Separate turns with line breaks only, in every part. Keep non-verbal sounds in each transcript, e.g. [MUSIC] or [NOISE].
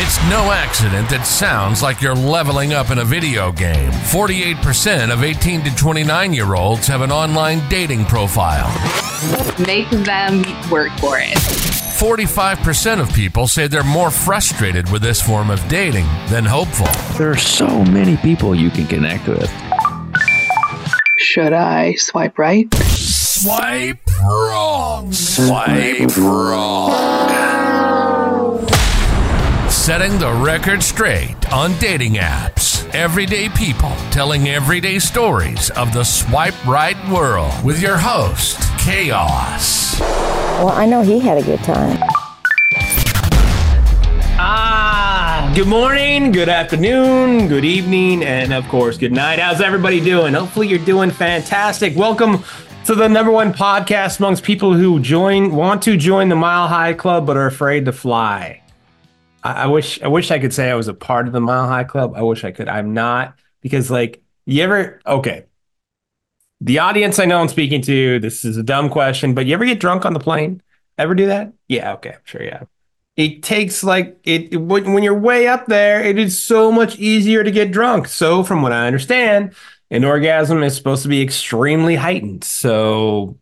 It's no accident that sounds like you're leveling up in a video game. 48% of 18 to 29 year olds have an online dating profile.
Make them work for it.
45% of people say they're more frustrated with this form of dating than hopeful.
There are so many people you can connect with.
Should I swipe right?
Swipe wrong. Swipe wrong. Setting the record straight on dating apps. Everyday people telling everyday stories of the swipe right world with your host, Chaos.
Well, I know he had a good time.
Ah, good morning, good afternoon, good evening, and of course, good night. How's everybody doing? Hopefully, you're doing fantastic. Welcome to the number one podcast amongst people who join, want to join the Mile High Club, but are afraid to fly. I, I wish, I wish I could say I was a part of the Mile High Club. I wish I could. I'm not because, like, you ever? Okay, the audience I know I'm speaking to. This is a dumb question, but you ever get drunk on the plane? Ever do that? Yeah, okay, I'm sure yeah. it takes like it when you're way up there it is so much easier to get drunk so from what i understand an orgasm is supposed to be extremely heightened so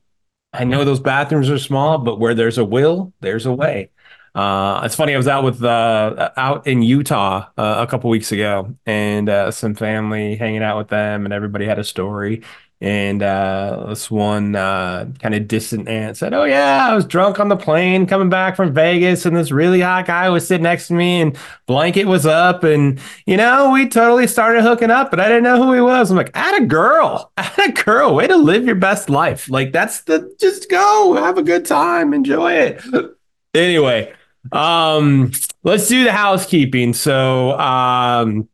i know those bathrooms are small but where there's a will there's a way uh, it's funny i was out with uh, out in utah uh, a couple weeks ago and uh, some family hanging out with them and everybody had a story and uh, this one uh, kind of distant aunt said, "Oh yeah, I was drunk on the plane coming back from Vegas, and this really hot guy was sitting next to me, and blanket was up, and you know we totally started hooking up, but I didn't know who he was." I'm like, "At a girl, [LAUGHS] at a girl, way to live your best life. Like that's the just go, have a good time, enjoy it." [LAUGHS] anyway, um, let's do the housekeeping. So, um,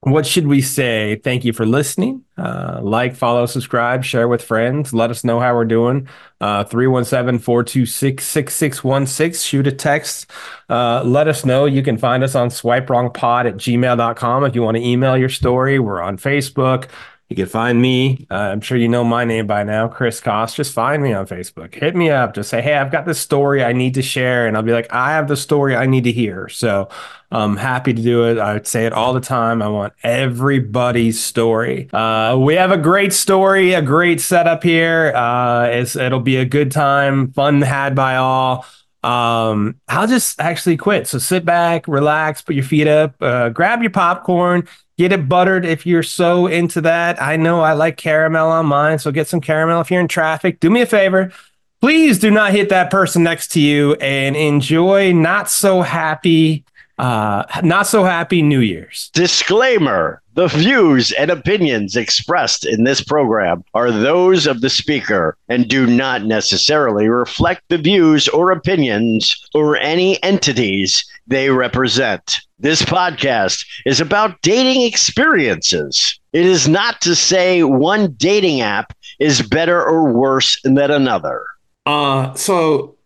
what should we say? Thank you for listening. Uh, like, follow, subscribe, share with friends. Let us know how we're doing. Uh, 317 426 6616. Shoot a text. Uh, let us know. You can find us on swipewrongpod at gmail.com if you want to email your story. We're on Facebook. You can find me. Uh, I'm sure you know my name by now, Chris Koss. Just find me on Facebook. Hit me up. Just say, hey, I've got this story I need to share. And I'll be like, I have the story I need to hear. So I'm happy to do it. I say it all the time. I want everybody's story. Uh, we have a great story, a great setup here. Uh, it'll be a good time, fun had by all um i'll just actually quit so sit back relax put your feet up uh, grab your popcorn get it buttered if you're so into that. I know i like caramel on mine so get some caramel if you're in traffic. Do me a favor. Please do not hit that person next to you and enjoy not so happy uh not so happy new year's.
Disclaimer The views and opinions expressed in this program are those of the speaker and do not necessarily reflect the views or opinions or any entities they represent. This podcast is about dating experiences. It is not to say one dating app is better or worse than another.
Uh, so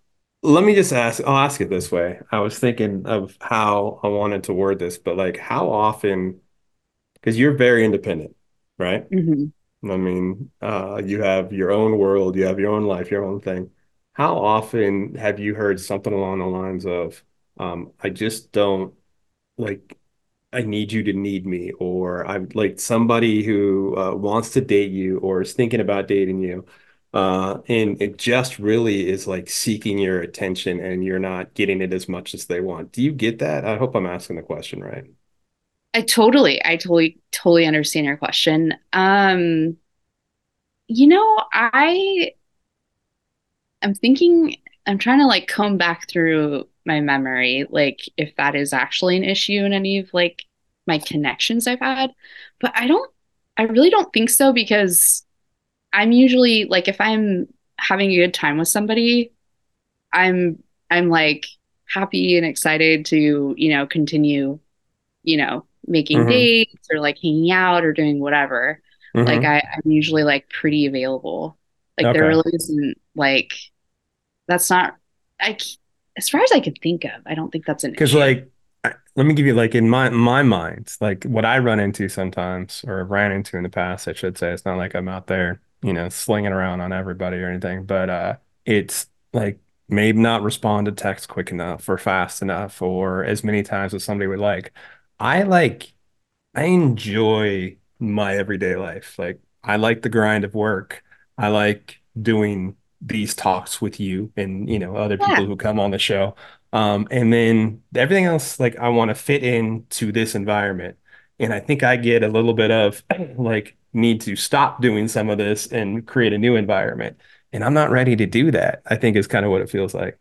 let me just ask, I'll ask it this way. I was thinking of how I wanted to word this, but like how often, because you're very independent, right?
hmm
I mean, uh, you have your own world, you have your own life, your own thing. How often have you heard something along the lines of, um, I just don't like, I need you to need me, or I'm like somebody who uh, wants to date you or is thinking about dating you, uh, and it just really is like seeking your attention and you're not getting it as much as they want. Do you get that? I hope I'm asking the question right.
I totally, I totally, totally understand your question. Um, you know, I I'm thinking, I'm trying to like comb back through my memory, like if that is actually an issue in any of like my connections I've had. But I don't, I really don't think so because I'm usually like if I'm having a good time with somebody, I'm I'm like happy and excited to, you know, continue, you know, making
hmm
dates or like hanging out or doing whatever. Like
hmm
I, I'm usually like pretty available. Like there really isn't like that's not I as far as I can think of, I don't think that's an
Because like, let me give you like in my my mind, like what I run into sometimes, or ran into in the past, I should say. It's not like I'm out there, you know, slinging around on everybody or anything, but uh, it's like maybe not respond to text quick enough or fast enough or as many times as somebody would like. I like, I enjoy my everyday life. Like, I like the grind of work. I like doing these talks with you and, you know, other people
Yeah.
who come on the show. Um, and then everything else, like, I want to fit into this environment. And I think I get a little bit of [CLEARS THROAT] like need to stop doing some of this and create a new environment. And I'm not ready to do that, I think is kind of what it feels like.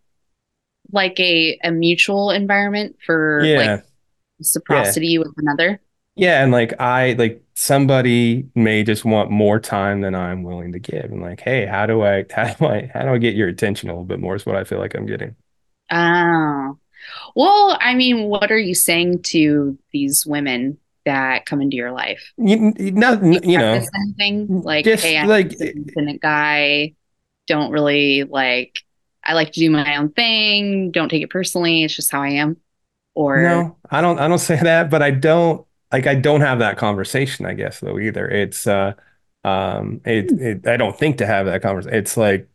Like a, a mutual environment for
Yeah.
like reciprocity with another.
Yeah, and like I like somebody may just want more time than I'm willing to give. And like, hey, how do I [LAUGHS] how do I how do I get your attention a little bit more is what I feel like I'm getting.
Oh. Well, I mean, what are you saying to these women that come into your life?
You, you, not, you know,
anything like,
just
hey, I'm
like
an independent guy. Don't really like. I like to do my own thing. Don't take it personally. It's just how I am. Or
No, I don't I don't [LAUGHS] say that, but I don't like I don't have that conversation, I guess, though either. It's uh um it, it I don't think to have that conversation. It's like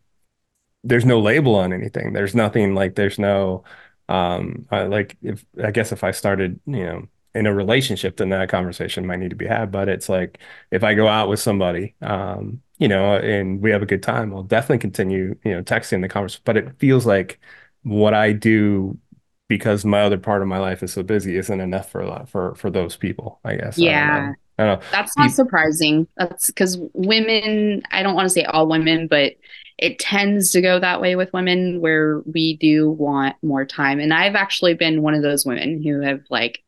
there's no label on anything. There's nothing like there's no um I, like if I guess if I started, you know, in a relationship, then that conversation might need to be had. But it's like if I go out with somebody, um, you know, and we have a good time, I'll definitely continue, you know, texting the conversation. But it feels like what I do because my other part of my life is so busy isn't enough for a lot for for those people, I guess. I don't
Yeah.
know. I don't know.
That's not
You-
surprising. That's because women, I don't want to say all women, but it tends to go that way with women where we do want more time. And I've actually been one of those women who have like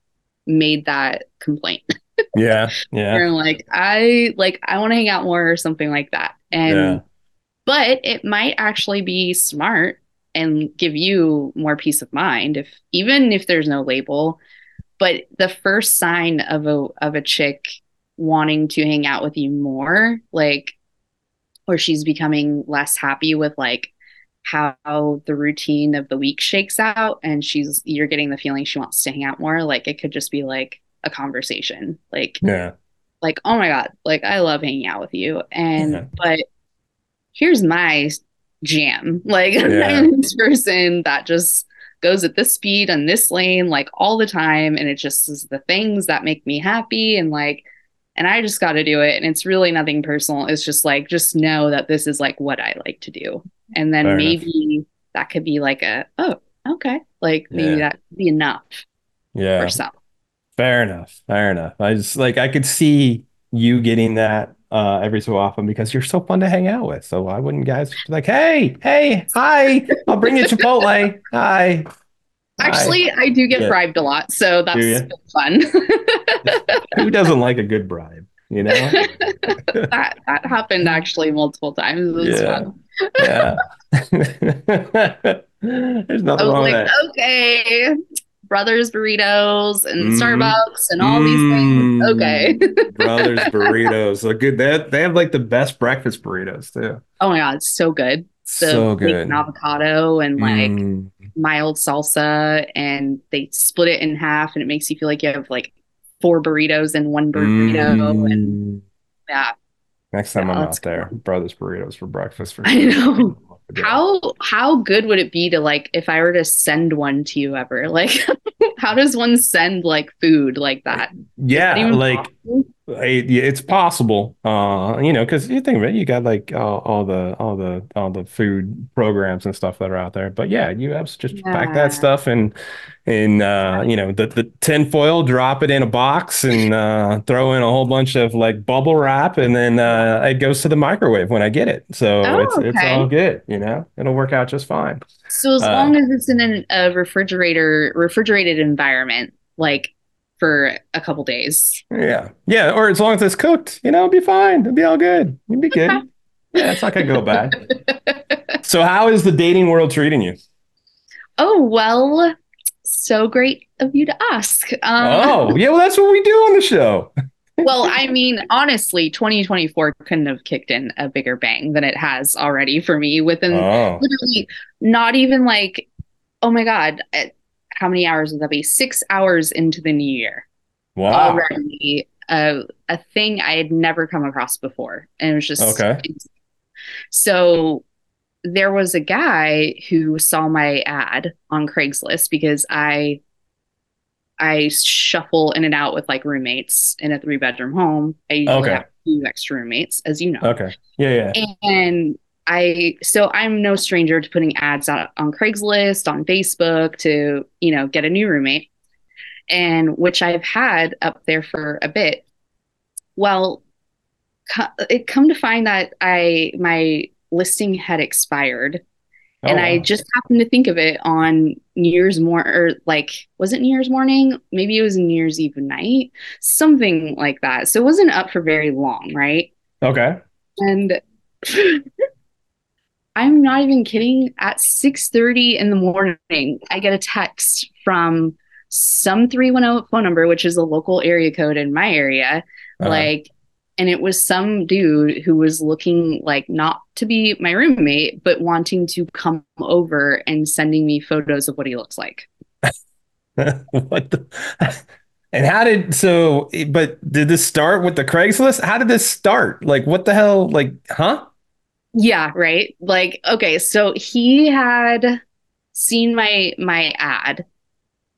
made that complaint.
Yeah, [LAUGHS] yeah,
Where I'm like, I like I want to hang out more or something like that. And
yeah,
but it might actually be smart and give you more peace of mind if even if there's no label. But the first sign of a of a chick wanting to hang out with you more like or she's becoming less happy with like how the routine of the week shakes out and she's you're getting the feeling she wants to hang out more like it could just be like a conversation. Like
yeah,
like oh my god like i love hanging out with you. And
Yeah.
but here's my jam like [LAUGHS]
Yeah.
I'm this person that just goes at this speed on this lane like all the time and it just is the things that make me happy and like and i just got to do it and it's really nothing personal it's just like just know that this is like what i like to do and then
Fair enough.
maybe that could be like a oh okay like maybe
Yeah.
that could be enough
yeah.
for some
Fair enough. Fair enough. I just like I could see you getting that uh every so often because you're so fun to hang out with. So why wouldn't guys be like, hey, hey, hi, I'll bring you Chipotle. Hi. Hi.
Actually, I do get
Yeah.
bribed a lot, so that's fun. [LAUGHS]
who doesn't like a good bribe? You know? [LAUGHS]
that that happened actually multiple times. It was
Yeah.
fun.
Yeah. [LAUGHS] There's
I
nothing
was
wrong with
like,
that.
okay, Brothers Burritos and
Mm.
Starbucks and all these things.
Mm.
Okay. [LAUGHS]
Brothers burritos. They're good. They have, they have like the best breakfast burritos too.
oh my god, it's so good. The
So good.
avocado and like
Mm.
mild salsa, and they split it in half, and it makes you feel like you have like four burritos in one burrito. And
Mm.
yeah,
Next time
Yeah,
I'm out there, Brothers burritos for breakfast for [LAUGHS]
I
sure.
How how good would it be to like if I were to send one to you ever? [LAUGHS] Like how does one send like food like that?
Yeah,
Even
like it's possible. Uh, you know, because you think about it, you got like all, all the all the all the food programs and stuff that are out there. But yeah, you have to just pack that stuff in in uh, you know, the the tin foil, drop it in a box, and uh, throw in a whole bunch of like bubble wrap, and then uh, it goes to the microwave when I get it. So
Oh,
it's it's all good. You know, it'll work out just fine.
So as
Uh,
long as it's in an, a refrigerator refrigerated environment, like for a couple days.
Yeah, yeah. Or as long as it's cooked, you know, it'll be fine. It'll be all good. You'll be good. Yeah, it's not gonna go bad. So how is the dating world treating you? [LAUGHS]
Oh well, so great of you to ask. Um,
Oh, yeah, well, that's what we do on the show. [LAUGHS]
well, I mean, honestly, 2024 couldn't have kicked in a bigger bang than it has already for me within
Oh,
literally not even like, oh my God, uh, how many hours would that be? Six hours into the new year
wow.
already. Uh, a thing I had never come across before. And it was just
Okay.
so there was a guy who saw my ad on Craigslist because I I shuffle in and out with like roommates in a three bedroom home. I usually
Okay.
have two extra roommates, as you know.
Okay. Yeah, yeah.
And I so I'm no stranger to putting ads out on Craigslist, on Facebook to, you know, get a new roommate. And which I've had up there for a bit. Well, it come to find that I my listing had expired
Oh,
and I
wow.
just happened to think of it on New Year's morning, or like, was it New Year's morning? Maybe it was New Year's Eve night, something like that. So it wasn't up for very long, right?
Okay.
And [LAUGHS] I'm not even kidding. At 6:30 in the morning, I get a text from some 310 phone number, which is a local area code in my area,
Uh-huh.
like and it was some dude who was looking like not to be my roommate but wanting to come over and sending me photos of what he looks like [LAUGHS]
what the? [LAUGHS] And how did so? But did this start with the Craigslist? How did this start? Like, what the hell? Like, huh?
yeah right like okay so he had seen my my ad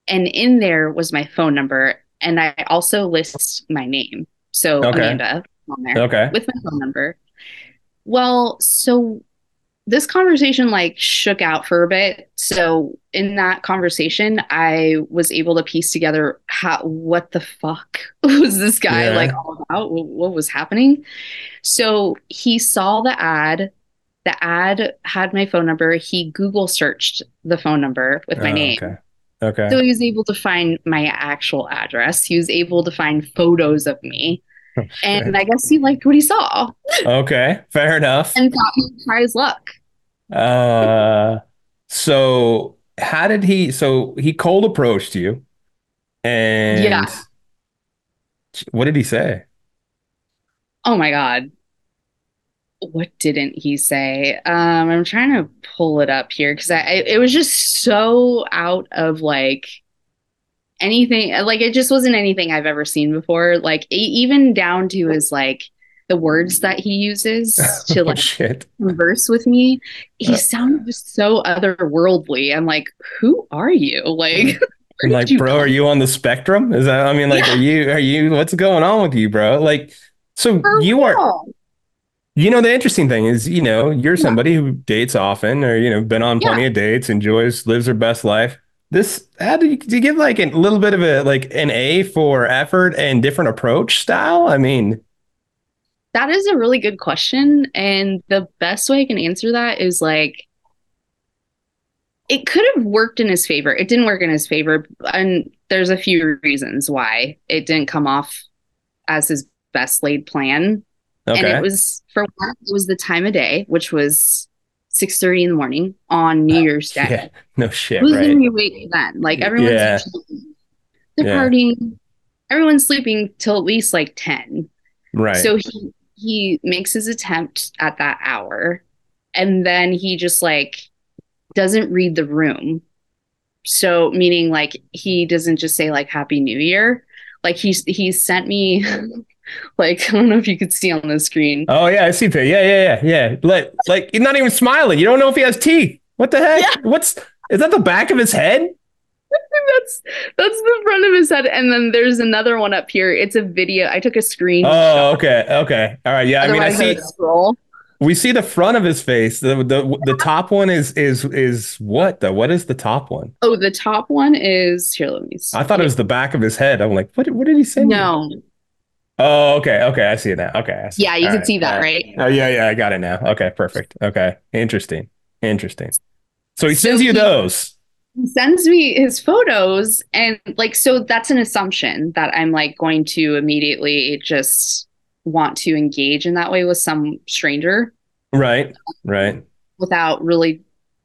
and in there was my phone number and i also list my name so
Okay.
amanda on there
Okay.
with my phone number. Well, so this conversation like shook out for a bit. So in that conversation, I was able to piece together how what the fuck [LAUGHS] was this guy
Yeah.
like all about? Wh- What was happening? So he saw the ad. The ad had my phone number. He Google searched the phone number with my
Oh,
name.
Okay. Okay.
So he was able to find my actual address. He was able to find photos of me.
Oh, [LAUGHS]
And I guess he liked what he saw
okay. Fair enough.
and thought he'd try his luck.
Uh, so how did he? So he cold approached you, and
Yeah.
what did he say?
Oh my God. What didn't he say? Um, I'm trying to pull it up here because I, I it was just so out of like anything like it just wasn't anything I've ever seen before. Like even down to his like the words that he uses [LAUGHS] to
Oh
like
shit!
converse with me. He
Uh.
sounded just so otherworldly. I'm like, who are you? Like [LAUGHS]
like,
you
bro,
come-
are you on the spectrum? Is that? I mean, like,
Yeah.
are you? Are you? What's going on with you, bro? Like, so
for
you are. You know, the interesting thing is, you know, you're somebody who dates often, or you know, been on plenty of dates, enjoys, lives her best life. This, how do you, do you give like a little bit of a like an A for effort and different approach style? I mean,
That is a really good question. And the best way I can answer that is like, it could have worked in his favor. It didn't work in his favor. And there's a few reasons why it didn't come off as his best laid plan.
okay.
And it was, for one, it was the time of day, which was 6.30 in the morning on New Year's Day.
yeah, [LAUGHS] no shit,
Who's
right?
gonna be awake then? Like everyone's
Yeah.
they're
Yeah.
partying. Everyone's sleeping till at least like 10.
Right.
So he he makes his attempt at that hour and then he just like doesn't read the room. So meaning like he doesn't just say like happy new year. Like he's he sent me [LAUGHS] [LAUGHS] like I don't know if you could see on the screen.
oh yeah, I see. Pay. Yeah, yeah, yeah, yeah. Like, like he's not even smiling. You don't know if he has teeth. What the heck? What's is that? The back of his head? [LAUGHS]
that's that's the front of his head and then there's another one up here. It's a video. I took a screen.
Oh, okay, okay. All right. Yeah, I mean, I see.
scroll.
We see the front of his face. The the the top one is is is what though? What is the top one?
Oh, the top one is here. Let me see.
I thought it was the back of his head. I'm like, what? What did he say?
no.
Oh, okay, okay. I see that. Okay. See.
Yeah, you
All
can
right,
see that, right?
Oh yeah, yeah. I got it now. Okay, perfect. Okay, interesting, interesting. So he
So
sends you
he-
those.
He sends me his photos, and like, so that's an assumption that I'm like going to immediately just want to engage in that way with some stranger
Right, right.
without really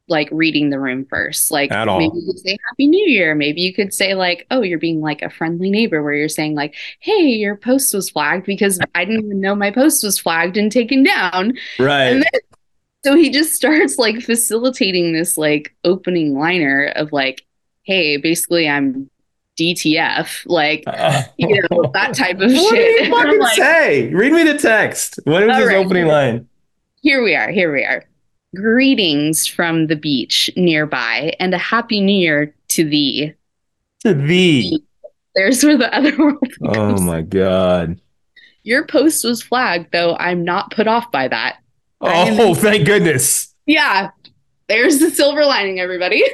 like reading the room first. Like,
At all.
maybe you could say Happy New Year. Maybe you could say, like, oh, you're being like a friendly neighbor where you're saying, like, hey, your post was flagged because [LAUGHS] I didn't even know my post was flagged and taken down.
Right.
And then so he just starts like facilitating this like opening liner of like, hey, basically I'm DTF, like [LAUGHS] you know, that type of
what
shit.
did he
And I'm
fucking
like,
say? Read me the text. What was his
right.
opening line?
here we are, here we are. Greetings from the beach nearby, and a happy new year to thee.
To thee.
There's where the other [LAUGHS] world
Oh my god.
Your post was flagged, though I'm not put off by that.
Oh, thank goodness.
Yeah, there's the silver lining, everybody. [LAUGHS]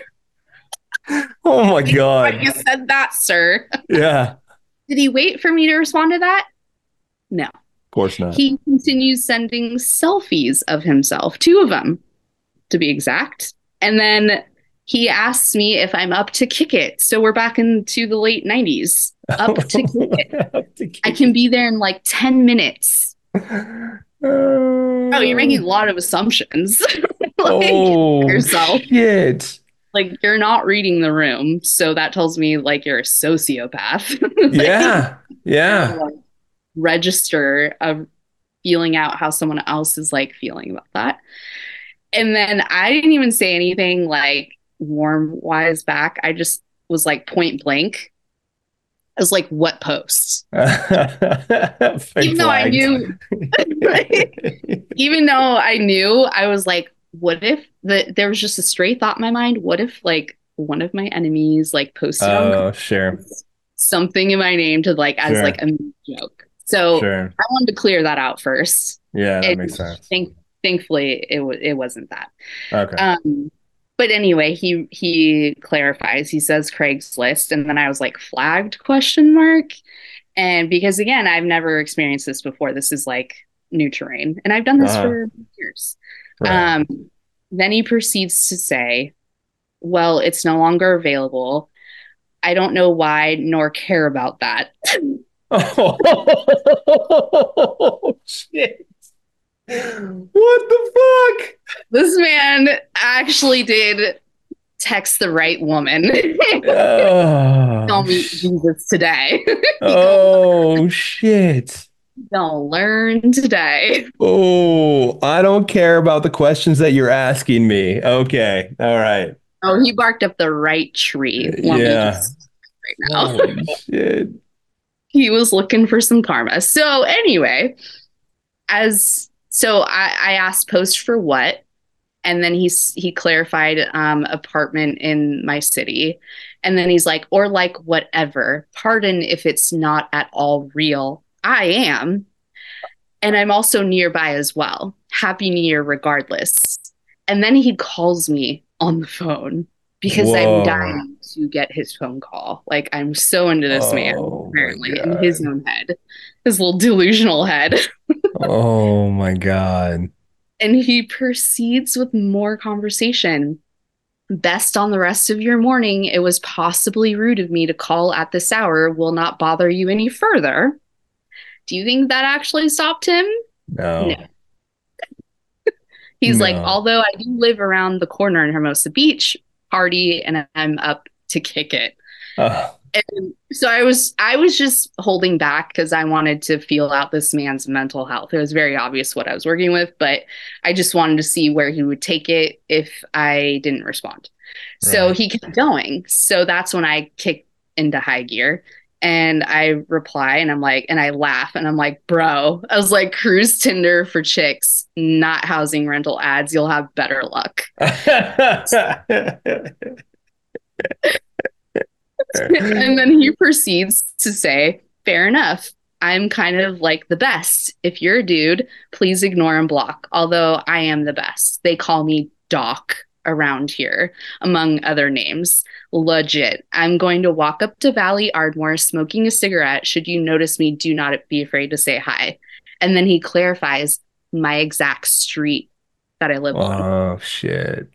Oh my god.
you said that, sir.
Yeah. [LAUGHS]
Did he wait for me to respond to that? No.
Of course not.
He continues sending selfies of himself, two of them to be exact. And then he asks me if I'm up to kick it. So we're back into the late 90s. Up to kick [LAUGHS] it. I can be there in like 10 minutes. Uh, oh, you're making a lot of assumptions. [LAUGHS] like,
oh,
yourself.
shit.
like you're not reading the room. So that tells me like you're a sociopath. Like, [LAUGHS]
Yeah. Yeah.
like, register of feeling out how someone else is like feeling about that. And then I didn't even say anything like warm wise back. I just was like point blank. I was like, what posts? [LAUGHS] Even though I knew [LAUGHS] even though I knew, I was like, what if the there was just a stray thought in my mind? What if like one of my enemies like posted
Oh, sure.
something in my name to like as
Sure.
like a joke? So
Sure.
I wanted to clear that out first.
Yeah, that makes sense.
Thank, thankfully, it was it wasn't that.
Okay.
Um, but anyway, he he clarifies. He says Craigslist, and then I was like flagged question mark, and because again, I've never experienced this before. This is like new terrain, and I've done this
Uh-huh.
for years.
Right.
Um, then he proceeds to say, "Well, it's no longer available. I don't know why nor care about that." [LAUGHS]
Oh, shit. What the fuck?
this man actually did text the right woman. Ah.
Oh,
Tell meet Jesus today.
oh [LAUGHS] shit.
Gonna learn today.
Oh, I don't care about the questions that you're asking me. Okay. All right.
Oh, he barked up the right tree.
Yeah.
Right now.
Holy [LAUGHS] shit.
He was looking for some karma. So anyway, as so I, I asked post for what, and then he's he clarified um, apartment in my city, and then he's like, or like whatever. Pardon if it's not at all real. I am, and I'm also nearby as well. Happy New Year, regardless. And then he calls me on the phone because
Whoa.
I'm dying to get his phone call. Like I'm so into this man
Oh, my
apparently in his own head, his little delusional head. [LAUGHS]
Oh my god.
And he proceeds with more conversation. Best on the rest of your morning. It was possibly rude of me to call at this hour. Will not bother you any further. Do you think that actually stopped him?
No.
No. [LAUGHS] He's like, although I do live around the corner in Hermosa Beach, party, and I'm up to kick it.
Oh,
And so I was I was just holding back because I wanted to feel out this man's mental health. It was very obvious what I was working with, but I just wanted to see where he would take it if I didn't respond. So he kept going. So that's when I kicked into high gear and I reply and I'm like and I laugh and I'm like, "Bro, I was like cruise Tinder for chicks, not housing rental ads. You'll have better luck." [LAUGHS] and then he proceeds to say, Fair enough. I'm kind of like the best. If you're a dude, please ignore and block. Although I am the best. They call me Doc around here, among other names. Legit. I'm going to walk up to Valley Ardmore smoking a cigarette. Should you notice me, do not be afraid to say hi. And then he clarifies my exact street that I live on.
oh shit.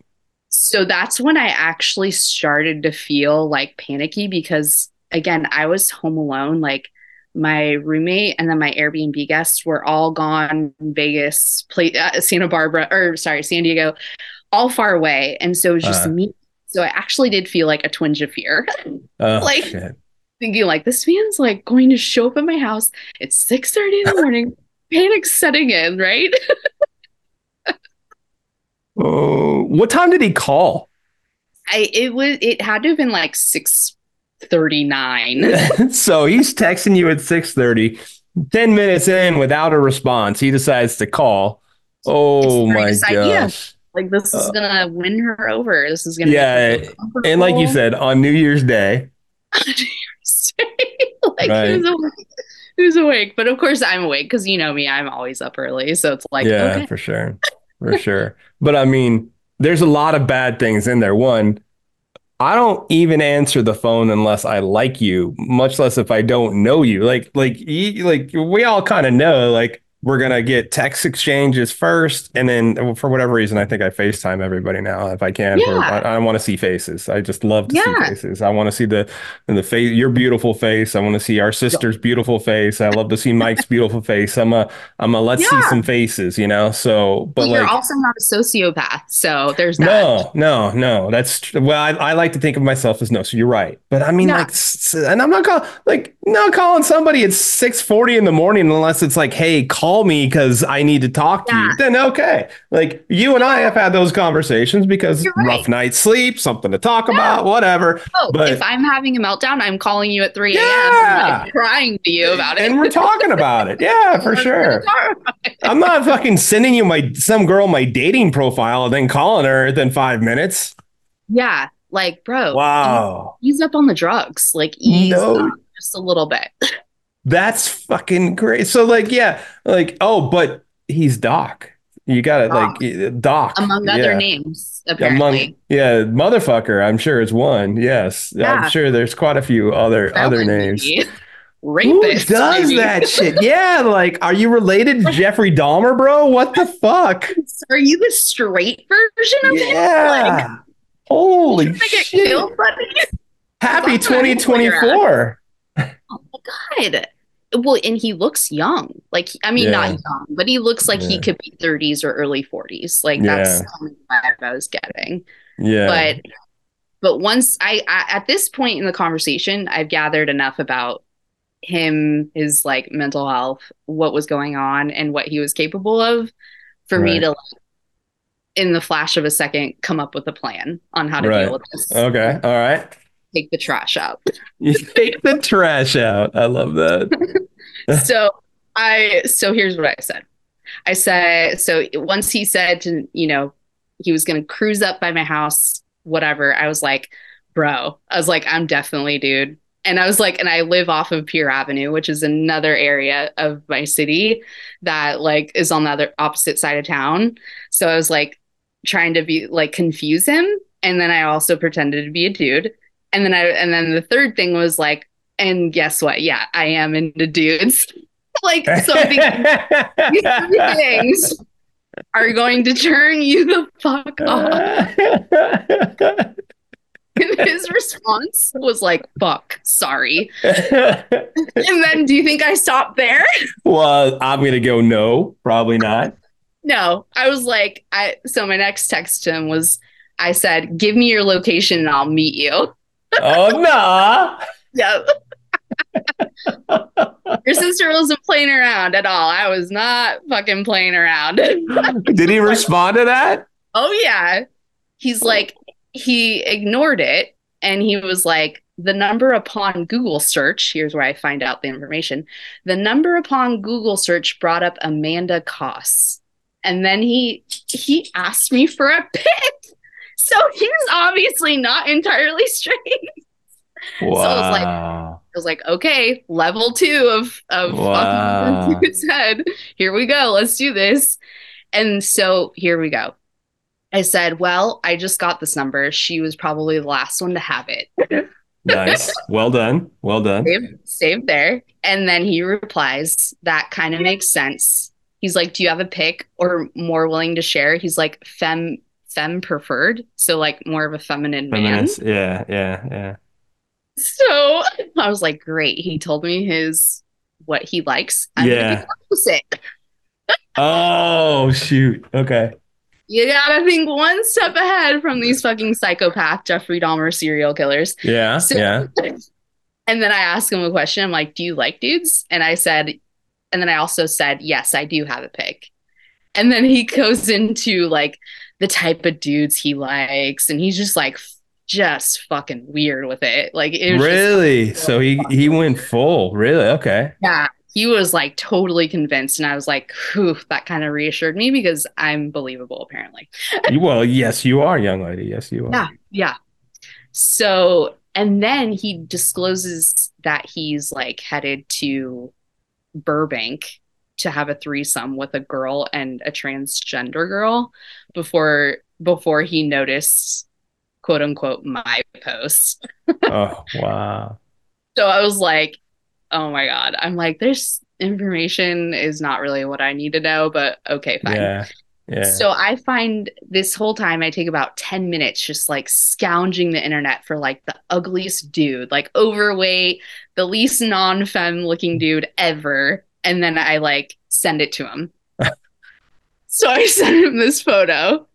So that's when I actually started to feel like panicky because again, I was home alone. Like my roommate and then my Airbnb guests were all gone Vegas, play, uh, Santa Barbara, or sorry, San Diego, all far away. And so it was just
Uh.
me. So I actually did feel like a twinge of fear, [LAUGHS]
Oh
Like-
shit.
thinking like this man's like going to show up at my house. It's six thirty in the [LAUGHS] morning. Panic's setting in, right? [LAUGHS]
Oh, what time did he call?
I it was it had to have been like six thirty nine.
so he's texting you at 6:30. 10 minutes in without a response, he decides to call. Oh my
gosh. idea. Like this is
Uh,
gonna win her over. This is gonna
Yeah, And like you said, on New Year's Day, [LAUGHS] [LAUGHS]
like
Right.
who's awake? Who's awake? But of course I'm awake because you know me, I'm always up early. So it's like
yeah,
okay.
for sure. For sure. But I mean, there's a lot of bad things in there. One, I don't even answer the phone unless I like you, much less if I don't know you. Like, like, like we all kind of know, like we're gonna get text exchanges first, and then for whatever reason, I think I FaceTime everybody now if I can. for-
Yeah.
I, I want to see faces. I just love to see faces. I want to see the the face, your beautiful face. I want to see our sister's beautiful face. I love to see Mike's [LAUGHS] beautiful face. I'm a, I'm a let's see some faces, you know. So, but
you're
like.
also not a sociopath, so there's that.
No, no, no. That's well. I, I like to think of myself as no. So you're right, but I mean,
Yeah.
like, and I'm not calling like not calling somebody at six forty in the morning unless it's like, hey, call me because I need to talk to you. Then okay, like you and I have had those conversations because
right.
rough night's sleep, something to talk about, whatever.
Oh,
But-
if I'm having a meltdown, I'm calling you at 3 a.m.
Yeah.
like, crying to you about it.
And we're talking about it. Yeah, [LAUGHS] for sure. I'm not [LAUGHS] fucking sending you my some girl my dating profile and then calling her within five minutes.
Yeah, like, bro,
Wow.
ease up on the drugs. Like, ease
No.
up just a little bit. [LAUGHS]
That's fucking great. So like, yeah, like, oh, but he's Doc. You got it, like Doc,
Among
yeah.
other names, apparently.
Among yeah, motherfucker. I'm sure it's one. Yes,
Yeah.
I'm sure there's quite a few other other
Felon,
names.
maybe.
Who does
maybe.
that [LAUGHS] shit? Yeah, like, are you related to Jeffrey Dahmer, bro? What the fuck?
Are you the straight version of him? Like,
Yeah. Holy
trying to get
shit! Happy
That's what I'm looking at.
2024.
Oh my god. Well, and he looks young. Like, I mean, not young, but he looks like he could be 30s or early 40s. Like, that's kind the vibe I was getting.
Yeah,
But, but once I, I, at this point in the conversation, I've gathered enough about him, his like mental health, what was going on, and what he was capable of for me to, like, in the flash of a second, come up with a plan on how to
Right.
deal with this.
okay, all right.
Take the trash out.
You take the trash out. I love that. [LAUGHS]
so I so here's what I said. I said so once he said to you know he was gonna cruise up by my house, whatever. I was like, bro. I was like, I'm definitely dude. And I was like, and I live off of Pier Avenue, which is another area of my city that like is on the other opposite side of town. So I was like trying to be like confuse him. And then I also pretended to be a dude. And then I and then the third thing was like, and guess what? Yeah, I am into dudes. [LAUGHS] like so these three [LAUGHS] things are going to turn you the fuck [LAUGHS] off. And his response was like, fuck, sorry. And then do you think I stopped there?
well, I'm gonna go no, probably not.
No. I was like, I so my next text to him was I said, give me your location and I'll meet you.
Oh no.
Yep. Your sister wasn't playing around at all. I was not fucking playing around.
Did he respond to that?
oh yeah. He's like, he ignored it and he was like, the number upon Google search, here's where I find out the information. The number upon Google search brought up Amanda Koss. And then he he asked me for a pic. So he's obviously not entirely [LAUGHS] straight.
Wow.
So I was like- I was like, okay, level two of of
Wow.
fucking dude's head. Here we go. Let's do this. And so here we go. I said, well, I just got this number. She was probably the last one to have it.
nice. Well done. Well done.
Saved, saved there. And then he replies, that kind of makes sense. He's like, do you have a pick or more willing to share? He's like, fem fem preferred. So like more of a feminine man.
Yeah, yeah, yeah.
So I was like, great. He told me his what he likes. I'm
Yeah. Oh shoot. Okay.
You gotta think one step ahead from these fucking psychopath Jeffrey Dahmer serial killers.
Yeah.
So-
yeah. [LAUGHS]
And then I asked him a question. I'm like, do you like dudes? And I said, and then I also said, yes, I do have a pick. And then he goes into like the type of dudes he likes, and he's just like, just fucking weird with it. Like, it was just-
Really? So he he went full. Really? Okay.
yeah, he was like totally convinced, and I was like, "Whew!" That kind of reassured me because I'm believable, apparently. [LAUGHS]
Well, yes, you are, young lady. Yes, you are.
Yeah, yeah. So, and then he discloses that he's like headed to Burbank to have a threesome with a girl and a transgender girl before before he noticed quote unquote my post. [LAUGHS]
Oh, wow.
So I was like, oh my God. I'm like, this information is not really what I need to know, but okay, fine.
Yeah. Yeah.
So I find this whole time I take about 10 minutes just like scounging the internet for like the ugliest dude, like overweight, the least non-femme looking dude ever. And then I like send it to him. [LAUGHS] so I [LAUGHS] sent him this photo.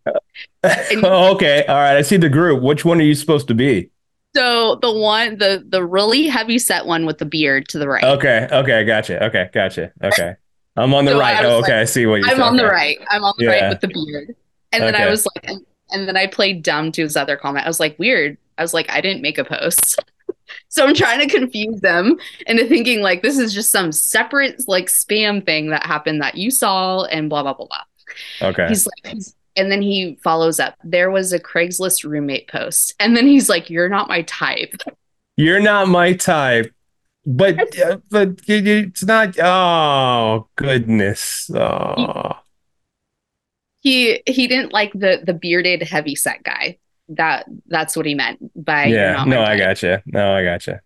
And- [LAUGHS]
oh, okay. All right. I see the group. Which one are you supposed to be?
So the one, the the really heavy set one with the beard to the right.
Okay. Okay. Gotcha. Okay. Gotcha. Okay. I'm on the
So
right. Oh, okay.
like,
I see what you're
I'm on the right. I'm on the
Yeah.
right with the beard. And then I was like, and, and then I played dumb to his other comment. I was like, weird. I was like, I didn't make a post. So I'm trying to confuse them into thinking like this is just some separate like spam thing that happened that you saw and blah blah blah blah.
Okay.
He's like, he's, and then he follows up. There was a Craigslist roommate post, and then he's like, "You're not my type."
You're not my type. But uh, but it's not. Oh goodness. Oh.
He he didn't like the the bearded heavy set guy. That that's what he meant by
Yeah. No, I
type."
gotcha. No, I gotcha.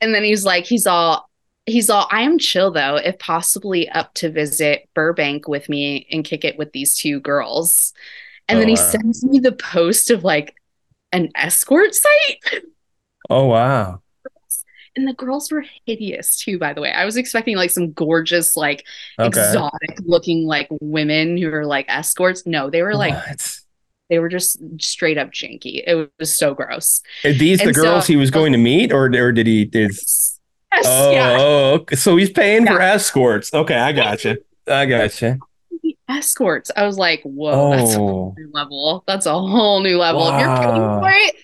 And then he's like, he's all, he's all, I am chill though, if possibly up to visit Burbank with me and kick it with these two girls. And
Oh,
then he oh,
wow.
sends me the post of like an escort site.
Oh wow.
And the girls were hideous too, by the way. I was expecting like some gorgeous, like
Okay.
exotic looking like women who are like escorts. No, they were like,
What?
They were just straight up janky. It was so gross.
Are these the
so-
girls he was going to meet, or or did he? Did
Yes,
oh,
yeah.
oh okay. so he's paying for escorts. Okay, I gotcha. I gotcha.
escorts. I was like, whoa, that's a
Oh.
whole new level. That's a whole new level. If you're paying for it,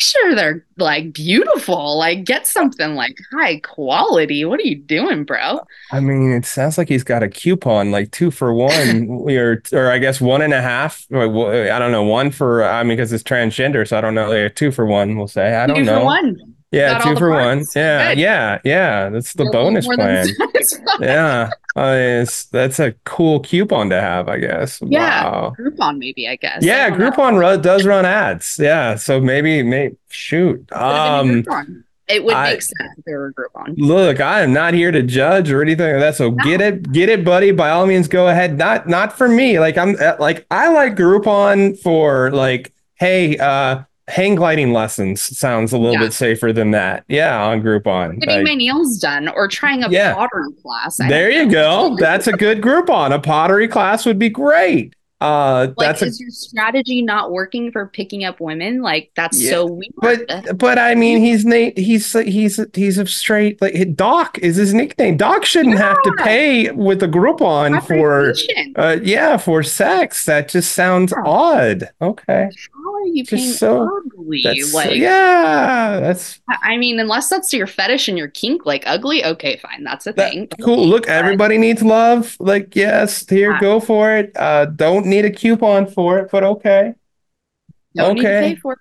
sure they're like beautiful. Like get something like high quality. What are you doing, bro?
I mean, it sounds like he's got a coupon, like two for one, [LAUGHS] or or I guess one and a half. I don't know, one for I mean, because it's transgender, so I don't know. Like two for one, we'll say. I don't
Two
know.
for one.
Yeah, two for one. Yeah,
Good.
yeah, yeah. That's the bonus plan. [LAUGHS] Yeah, uh, that's a cool coupon to have, I guess.
Yeah.
Wow.
Groupon, maybe, I guess.
Yeah,
I.
Groupon does run ads. Yeah, so maybe, maybe shoot.
Could have been
Um,
It would
I-
make sense if they were Groupon.
Look, I am not here to judge or anything like that. So get it, get it, buddy. By all means, go ahead. Not, not for me. Like I'm, uh, like I like Groupon for like, hey, uh, hang gliding lessons sounds a little
Yeah.
bit safer than that. Yeah, on Groupon.
Getting
Like,
my nails done or trying a
Yeah.
pottery class. I
there you
know.
go. That's a good Groupon. A pottery class would be great. Uh,
Like,
that's a
your strategy not working for picking up women? Like, that's
Yeah,
so weird.
But but I mean he's na- he's he's he's a straight like Doc is his nickname. Doc shouldn't have to pay with a Groupon for uh yeah for sex. That just sounds
Yeah.
odd. Okay,
are you being
so-
ugly? like,
yeah, that's
I mean, unless that's your fetish and your kink, like ugly, okay, fine, that's a
that,
thing.
cool. Look, everybody needs love. Like yes, here,
Yeah.
go for it. Uh, don't need a coupon for it, but okay.
Don't
okay.
pay for it.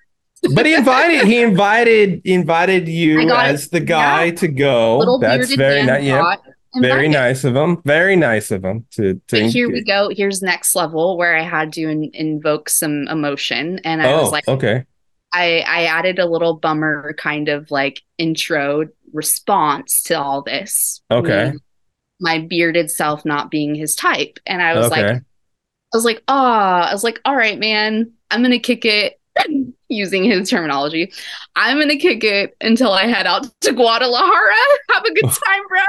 But he invited he invited invited [LAUGHS] you as the guy
Yeah.
to go.
Little
That's very nice. Yeah. Very nice of him. Very nice of him to to.
Here we go. Here's next level where I had to in- invoke some emotion, and I
Oh,
was like,
okay.
I I added a little bummer kind of like intro response to all this.
Okay.
My bearded self not being his type, and I was
Okay.
like, I was like, ah, I was like, all right, man, I'm gonna kick it. [LAUGHS] Using his terminology, I'm gonna kick it until I head out to Guadalajara. Have a good [LAUGHS] time, bro.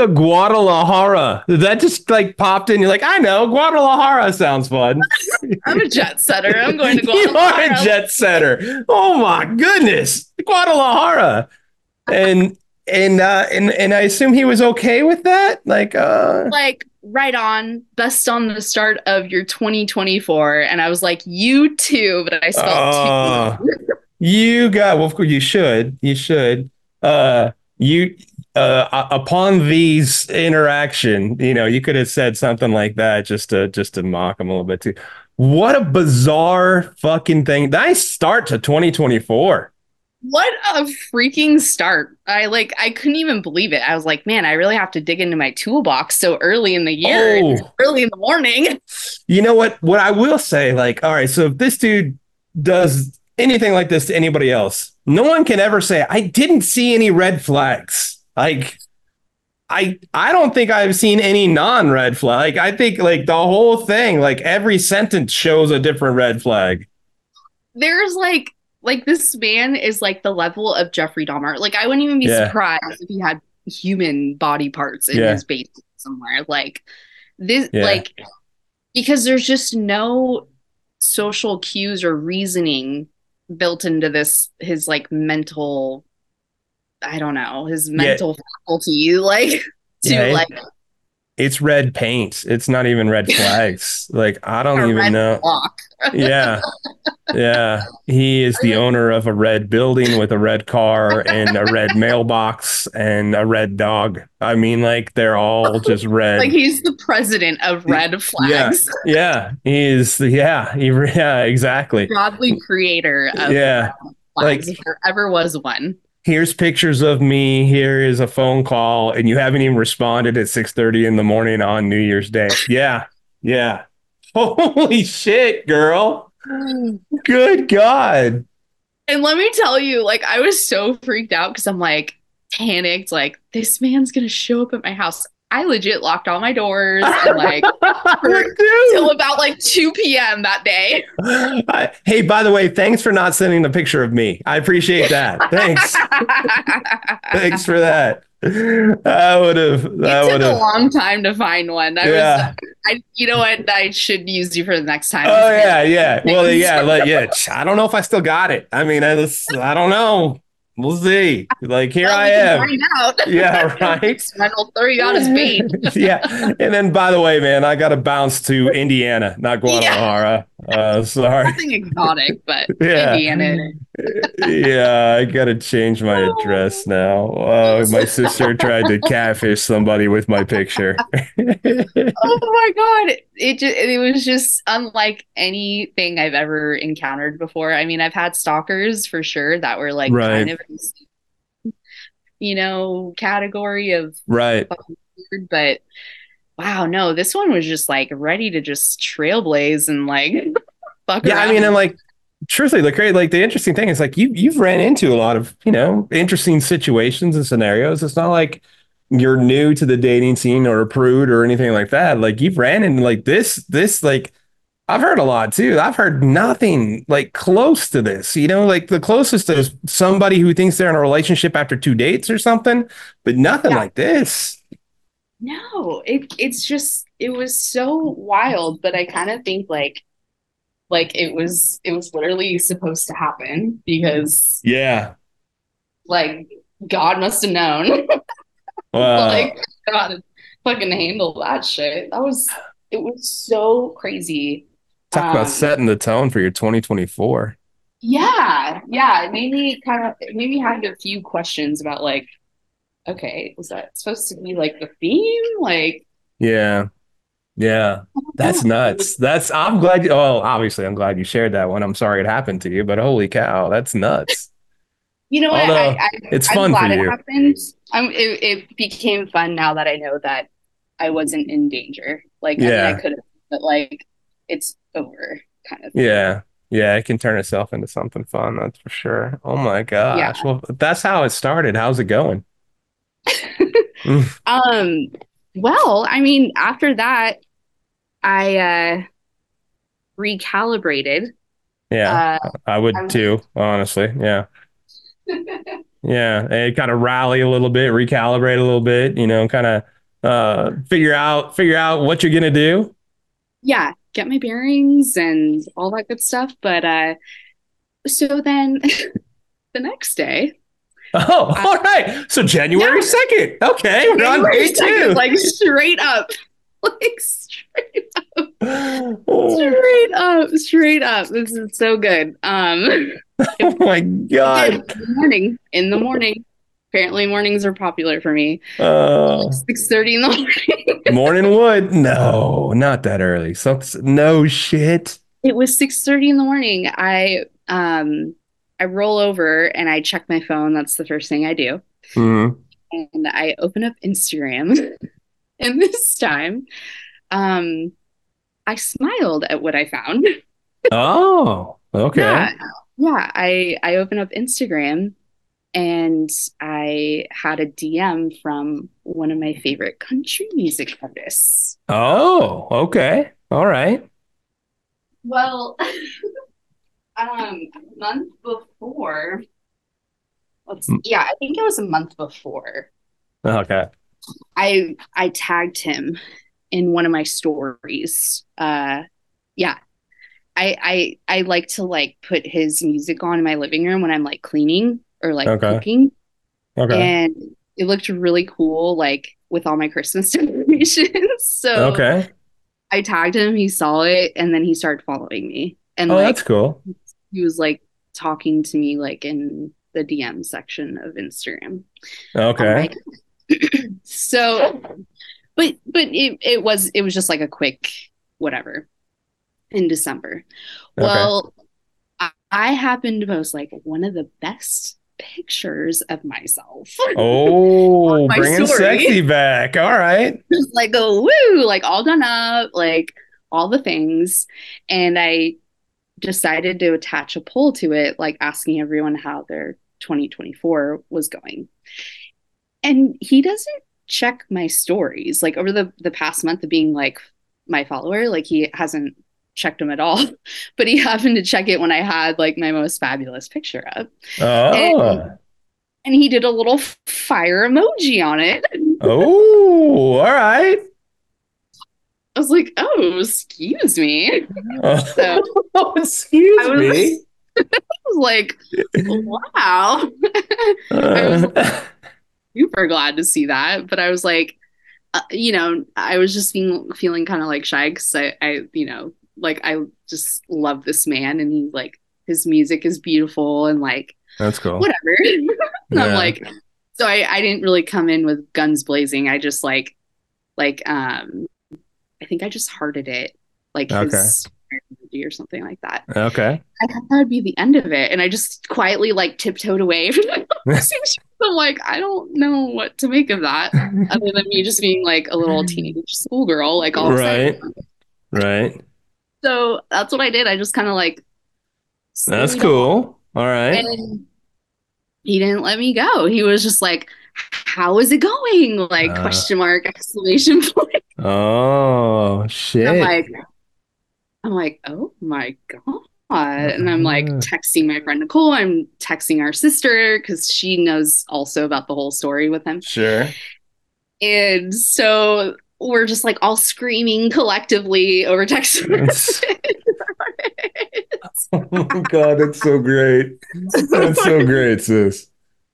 The Guadalajara. That just like popped in. You're like, I know Guadalajara sounds fun. [LAUGHS]
I'm a jet setter. I'm going to Guadalajara. [LAUGHS]
you are a jet setter. Oh my goodness, Guadalajara. And and uh and and I assume he was okay with that. Like uh
like right on best on the start of your 2024 and i was like you too but i spelled
Oh.
two
you got well of course you should. You should. Uh you uh, upon these interaction, you know, you could have said something like that just to just to mock him a little bit too. What a bizarre fucking thing. Nice start to 2024.
What a freaking start. I like I couldn't even believe it. I was like, man, I really have to dig into my toolbox so early in the year,
Oh.
early in the morning.
You know what? What I will say, like, all right, so if this dude does anything like this to anybody else, no one can ever say, I didn't see any red flags. Like, I I don't think I've seen any non-red flag. I think like the whole thing, like every sentence shows a different red flag.
There's like like this man is like the level of Jeffrey Dahmer. Like I wouldn't even be
Yeah.
surprised if he had human body parts in
Yeah.
his basement somewhere. Like this
Yeah.
like because there's just no social cues or reasoning built into this his like mental I don't know, his
Yeah.
mental faculty like [LAUGHS] to
Yeah, it-
like
It's red paint. It's not even red [LAUGHS] flags. like I don't even know. [LAUGHS] yeah. Yeah. He is the owner of a red building with a red car and a red mailbox and a red dog. I mean, like they're all just red.
Like he's the president of red
yeah.
flags.
Yeah. He is. Yeah. He, yeah, exactly.
Godly creator of
Yeah.
flags,
Like-
if there ever was one.
Here's pictures of me. Here is a phone call, and you haven't even responded at 6:30 in the morning on New Year's Day. Yeah. Yeah. [LAUGHS] Holy shit, girl. Good God.
And let me tell you, like, I was so freaked out because I'm like panicked, like, this man's gonna show up at my house. I legit locked all my doors [LAUGHS] and like [LAUGHS] till about like 2 p.m. that day. [LAUGHS]
I- hey, by the way, thanks for not sending the picture of me. I appreciate that. Thanks. thanks for that. I would have.
It
I
took a long time to find one. I
Yeah.
was, I, you know what? I should use you for the next time.
Oh yeah, yeah. Well, yeah, like, yeah. I don't know if I still got it. I mean, I, just, I don't know. We'll see. Like here
Well,
I am. [LAUGHS] Yeah, [LAUGHS] right.
Randall throw you out his bait. [LAUGHS]
yeah. And then, by the way, man, I got to bounce to Indiana, not Guadalajara. Uh, sorry.
Nothing exotic, but
Yeah.
Indiana.
Yeah, I gotta change my address now. Uh, my sister tried to catfish somebody with my picture. [LAUGHS]
oh my god it just it was just unlike anything i've ever encountered before i mean i've had stalkers for sure that were like
Right.
kind of in the same, you know category of
right.
weird but wow no this one was just like ready to just trailblaze and like [LAUGHS] fuck
Yeah, I mean,
around.
and like, truthfully, the great, like, the interesting thing is, like, you you've ran into a lot of, you know, interesting situations and scenarios. It's not like you're new to the dating scene or a prude or anything like that. Like, you've ran into like this, this, like. I've heard a lot too. I've heard nothing like close to this. You know, like the closest is somebody who thinks they're in a relationship after two dates or something, but nothing
Yeah.
like this.
no it it's just it was so wild but i kind of think like like it was it was literally supposed to happen because
Yeah.
like God must have known. [LAUGHS]
Wow.
like God fucking handle that shit. That was it was so crazy.
Talk
Um,
about setting the tone for your 2024.
Yeah, yeah. It made me kind of it made me have a few questions about like, okay, was that supposed to be like the theme? Like
Yeah. Yeah. That's nuts. That's I'm glad you well, obviously I'm glad you shared that one. I'm sorry it happened to you, but holy cow, that's nuts.
you know what?
Although,
I, I,
it's
I'm
fun for
glad it
you.
happened. I'm it, it became fun now that I know that I wasn't in danger. Like I mean,
Yeah.
I could have, but like it's over kind of.
Yeah. Yeah, it can turn itself into something fun, that's for sure. Oh my gosh. Yeah. Well, that's how it started. How's it going? [LAUGHS]
Um, well, I mean, after that, I uh recalibrated.
Yeah,
Uh,
I would
I'm-
too, honestly. Yeah. [LAUGHS] Yeah, and kind of rally a little bit, recalibrate a little bit, you know, kind of uh figure out figure out what you're gonna do.
yeah, get my bearings and all that good stuff. But uh, so then [LAUGHS] the next day,
Oh, all right. So January
Yeah.
2nd. Okay, we're on day
2nd,
two.
like straight up, [LAUGHS] like straight,
oh
up, straight up. This is so good. Um, [LAUGHS]
my god. [LAUGHS]
in the morning, in the morning, Apparently mornings are popular for me.
Uh,
Six thirty in the [LAUGHS] morning.
morning wood? No, not that early. So, no shit.
it was six thirty in the morning. I um I roll over and I check my phone. That's the first thing I do.
Mhm.
and I open up Instagram. and this time, um, I smiled at what I found. [LAUGHS]
Oh, okay.
Yeah, yeah. I I open up Instagram, and I had a DM from one of my favorite country music artists.
Oh, okay. All right.
Well, [LAUGHS] um, a month before. Let's, yeah, I think it was a month before.
Okay.
I I tagged him in one of my stories. Uh yeah. I I I like to like put his music on in my living room when I'm like cleaning or like
Okay.
cooking.
Okay.
And it looked really cool like with all my Christmas [LAUGHS] decorations. [LAUGHS] so
Okay.
I tagged him, he saw it, and then he started following me. And
Oh,
like
that's cool.
he was like talking to me like in the DM section of Instagram.
Okay. [CLEARS THROAT]
so but but it, it was it was just like a quick whatever in december
Okay.
well I, I happened to post like one of the best pictures of myself
Oh, [LAUGHS]
my
bringing
story.
sexy back. All right.
just like a woo like all done up like all the things and i decided to attach a poll to it like asking everyone how their 2024 was going and he doesn't check my stories like over the the past month of being like my follower like he hasn't checked them at all [LAUGHS] but he happened to check it when i had like my most fabulous picture up
Oh.
and he did a little fire emoji on it
Oh, all right.
i was like oh excuse me so [LAUGHS]
Oh, excuse
I was-
me. [LAUGHS]
was like, wow,
Uh,
super glad to see that. But I was like, uh, you know, I was just being feeling kind of like shy because I, I, you know, like I just love this man and he like his music is beautiful and like
that's cool.
whatever. [LAUGHS] And
Yeah.
I'm like, so I, I didn't really come in with guns blazing. I just like, like, um, I think I just hearted it, like his emoji or something like that.
Okay.
I thought that would be the end of it. And I just quietly like tiptoed away from the conversation. I'm like, I don't know what to make of that other than me just being like a little teenage schoolgirl, like all
Right. Right.
So that's what I did. I just kind of like
That's cool. All.
And he didn't let me go. He was just like, How is it going? Like
Uh.
question mark, exclamation point.
Oh,
And
shit.
I'm like, I'm like, oh my God. And I'm like
Uh-huh.
texting my friend Nicole. I'm texting our sister because she knows also about the whole story with him.
Sure.
And so we're just like all screaming collectively over text. [LAUGHS]
That's- Oh my God, that's so great. [LAUGHS] That's so great, sis.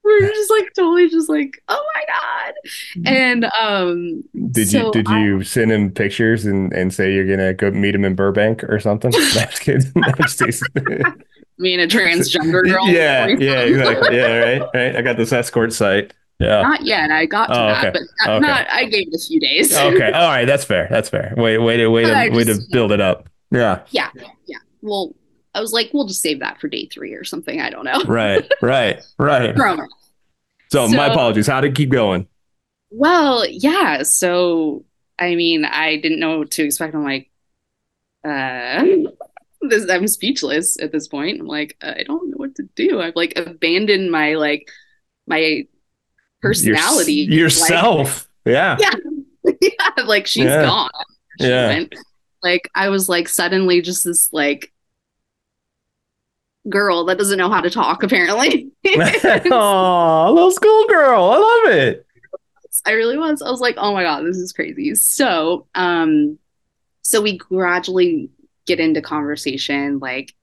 We're just like totally just like, oh my God. And um
Did
So
you did
I-
you send him pictures and, and say you're gonna go meet him in Burbank or something? [LAUGHS] No, I'm just kidding. No, I'm just [LAUGHS]
me and a transgender [LAUGHS] girl.
yeah, yeah, exactly. Yeah, right, right. I got this escort site. Yeah.
Not yet. I got to
Oh,
that,
okay.
but not,
Okay.
not I gave it a few days.
Okay. All right. That's fair. That's fair. Way way to way to way to build it up. Yeah.
yeah. Yeah. Well, I was like, we'll just save that for day three or something. I don't know.
Right. [LAUGHS] Right. Right.
Promo.
So my apologies. How to keep going?
Well, yeah. So, I mean, I didn't know what to expect. I'm like, uh, [LAUGHS] this, I'm speechless at this point. I'm like, I don't know what to do. I've like abandoned my like my personality.
Your- yourself. yeah.
Like, yeah, [LAUGHS] like she's
Yeah.
gone. She
Yeah.
went. Like I was like suddenly just this like girl that doesn't know how to talk apparently. [LAUGHS] [LAUGHS]
oh, little schoolgirl. I love it.
I really was. I was like, oh my God, this is crazy. So, um, so we gradually get into conversation, like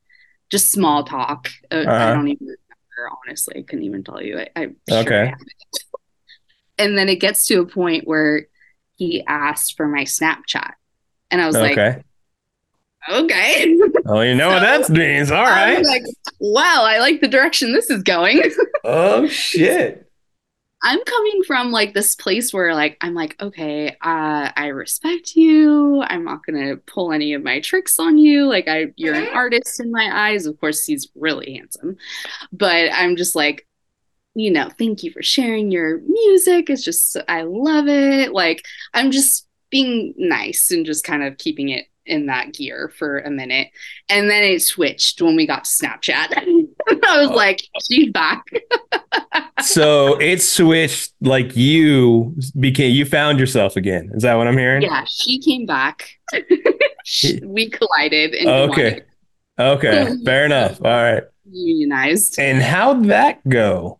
just small talk. Uh, I
Uh-huh.
don't even remember, honestly. I couldn't even tell you. I, I'm sure I
Okay.
have and then it gets to a point where he asked for my Snapchat. And I was like,
Okay.
okay.
Oh, you know what that means. All right.
I
right.
like, wow, I like the direction this is going. [LAUGHS]
Oh shit.
I'm coming from like this place where like I'm like, okay, uh, I respect you. I'm not gonna pull any of my tricks on you. Like I you're an artist in my eyes. Of course, he's really handsome. But I'm just like, you know, thank you for sharing your music. It's just I love it. Like I'm just being nice and just kind of keeping it in that gear for a minute. And then it switched when we got to Snapchat. [LAUGHS] I was oh. like, she's back. [LAUGHS]
So it switched like you became you found yourself again. Is that what I'm hearing?
Yeah, she came back. [LAUGHS] We collided and
Okay. Okay. Fair enough. All right.
unionized.
And how'd that go?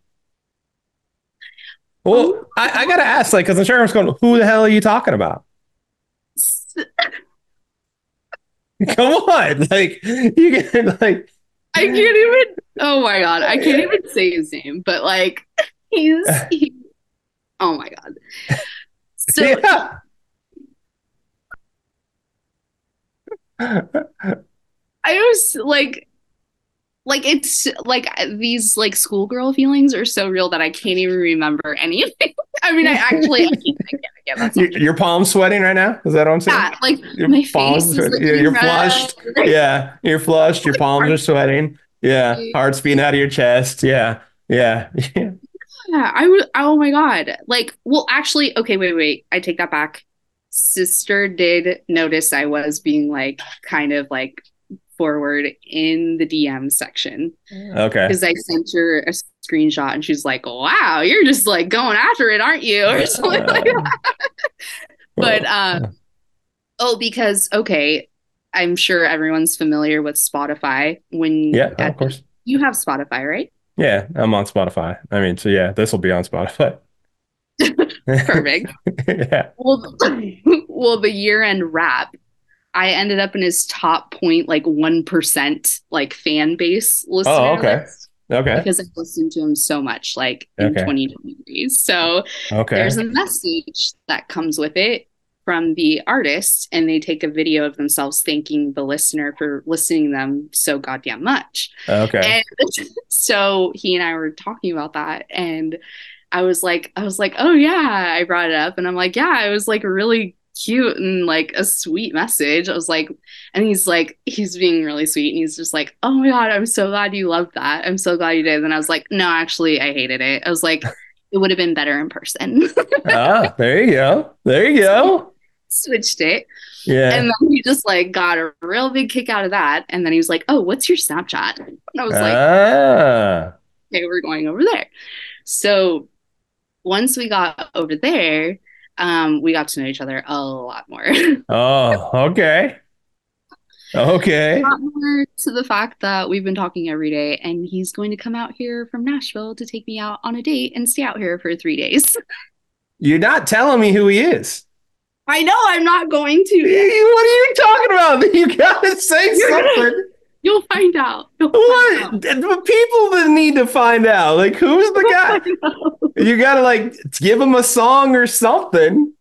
Well, oh. I, I gotta ask, like, because I'm sure I'm going, who the hell are you talking about? [LAUGHS] Come on, like you can like
I can't even. Oh my god, I can't even say his name, but like he's. He, oh my god. So [LAUGHS]
yeah.
I was like, like it's like these like schoolgirl feelings are so real that I can't even remember anything. [LAUGHS] I mean, I actually I can't, I can't, I can't,
Your, your palms sweating right now? Is that what I'm saying?
yeah, like
Your
my
palms
face
yeah, you're
red.
flushed. [LAUGHS] Yeah, you're flushed. Your palms are sweating. Yeah, heart's beating out of your chest. Yeah, yeah. [LAUGHS]
Yeah, I was. Oh my god! Like, well, actually, okay, wait, wait. I take that back. Sister did notice I was being like kind of like forward in the DM section
okay.
because I sent her a screenshot and she's like, "Wow, you're just like going after it, aren't you?" Or something like that. But um, oh, because okay, I'm sure everyone's familiar with Spotify. When
yeah, of course.
you have Spotify, right?
Yeah, I'm on Spotify. I mean, so yeah, this will be on Spotify. [LAUGHS]
Perfect. [LAUGHS]
yeah.
well, [LAUGHS] well, the year-end wrap, I ended up in his top point, like one percent, like fan base oh, listener.
Oh, okay. Okay.
Because I've listened to him so much, like in
Okay.
2023. So
Okay.
there's a message that comes with it from the artist, and they take a video of themselves thanking the listener for listening to them so goddamn much.
Okay.
And [LAUGHS] so he and I were talking about that and I was like I was like, "Oh yeah." I brought it up and I'm like, "Yeah, it was like really cute and like a sweet message." I was like and he's like he's being really sweet and he's just like, "Oh my god, I'm so glad you loved that. I'm so glad you did." And I was like, "No, actually, I hated it." I was like, "It would have been better in person." [LAUGHS]
ah, there you go. There you go.
Switched it.
Yeah.
And then he just like got a real big kick out of that and then he was like, "Oh, what's your Snapchat?" And I was like,
ah.
okay, we're going over there. So once we got over there, um, we got to know each other a lot more. [LAUGHS]
Oh, okay. Okay.
lot more to the fact that we've been talking every day, and he's going to come out here from Nashville to take me out on a date and stay out here for three days. [LAUGHS]
You're not telling me who he is.
I know I'm not going to.
What are you talking about? [LAUGHS] You gotta say
You're gonna-
something.
You'll find out. You'll find
What?
out.
The people that need to find out. Like, who's the guy? [LAUGHS] You gotta like give him a song or something.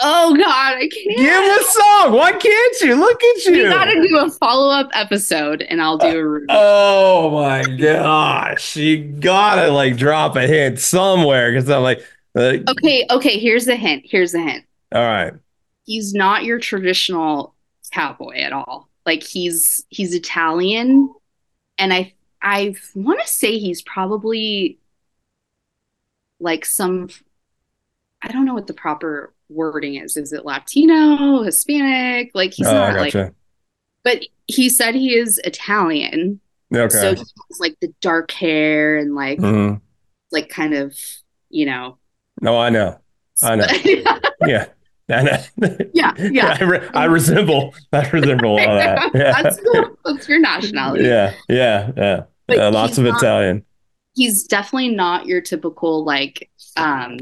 Oh God, I can't.
Give him a song. Why can't you? Look at
you.
you.
gotta do a follow up episode, and I'll do a uh, review.
Oh my gosh. You gotta like drop a hint somewhere because I'm like, like,
okay, okay. Here's the hint. Here's the hint.
all right.
he's not your traditional cowboy at all. Like he's he's Italian, and I I want to say he's probably like some I don't know what the proper wording is. Is it Latino, Hispanic? Like he's
oh,
not like,
gotcha.
but he said he is Italian.
okay.
So he has like the dark hair and like
Mhm.
like kind of you know.
No, I know. I know. [LAUGHS] Yeah.
Yeah, yeah. [LAUGHS]
I, re- I resemble. I resemble all that. [LAUGHS] Yeah.
That's cool. That's your nationality.
yeah. Yeah. Yeah. Uh, lots of
not-
Italian.
he's definitely not your typical like um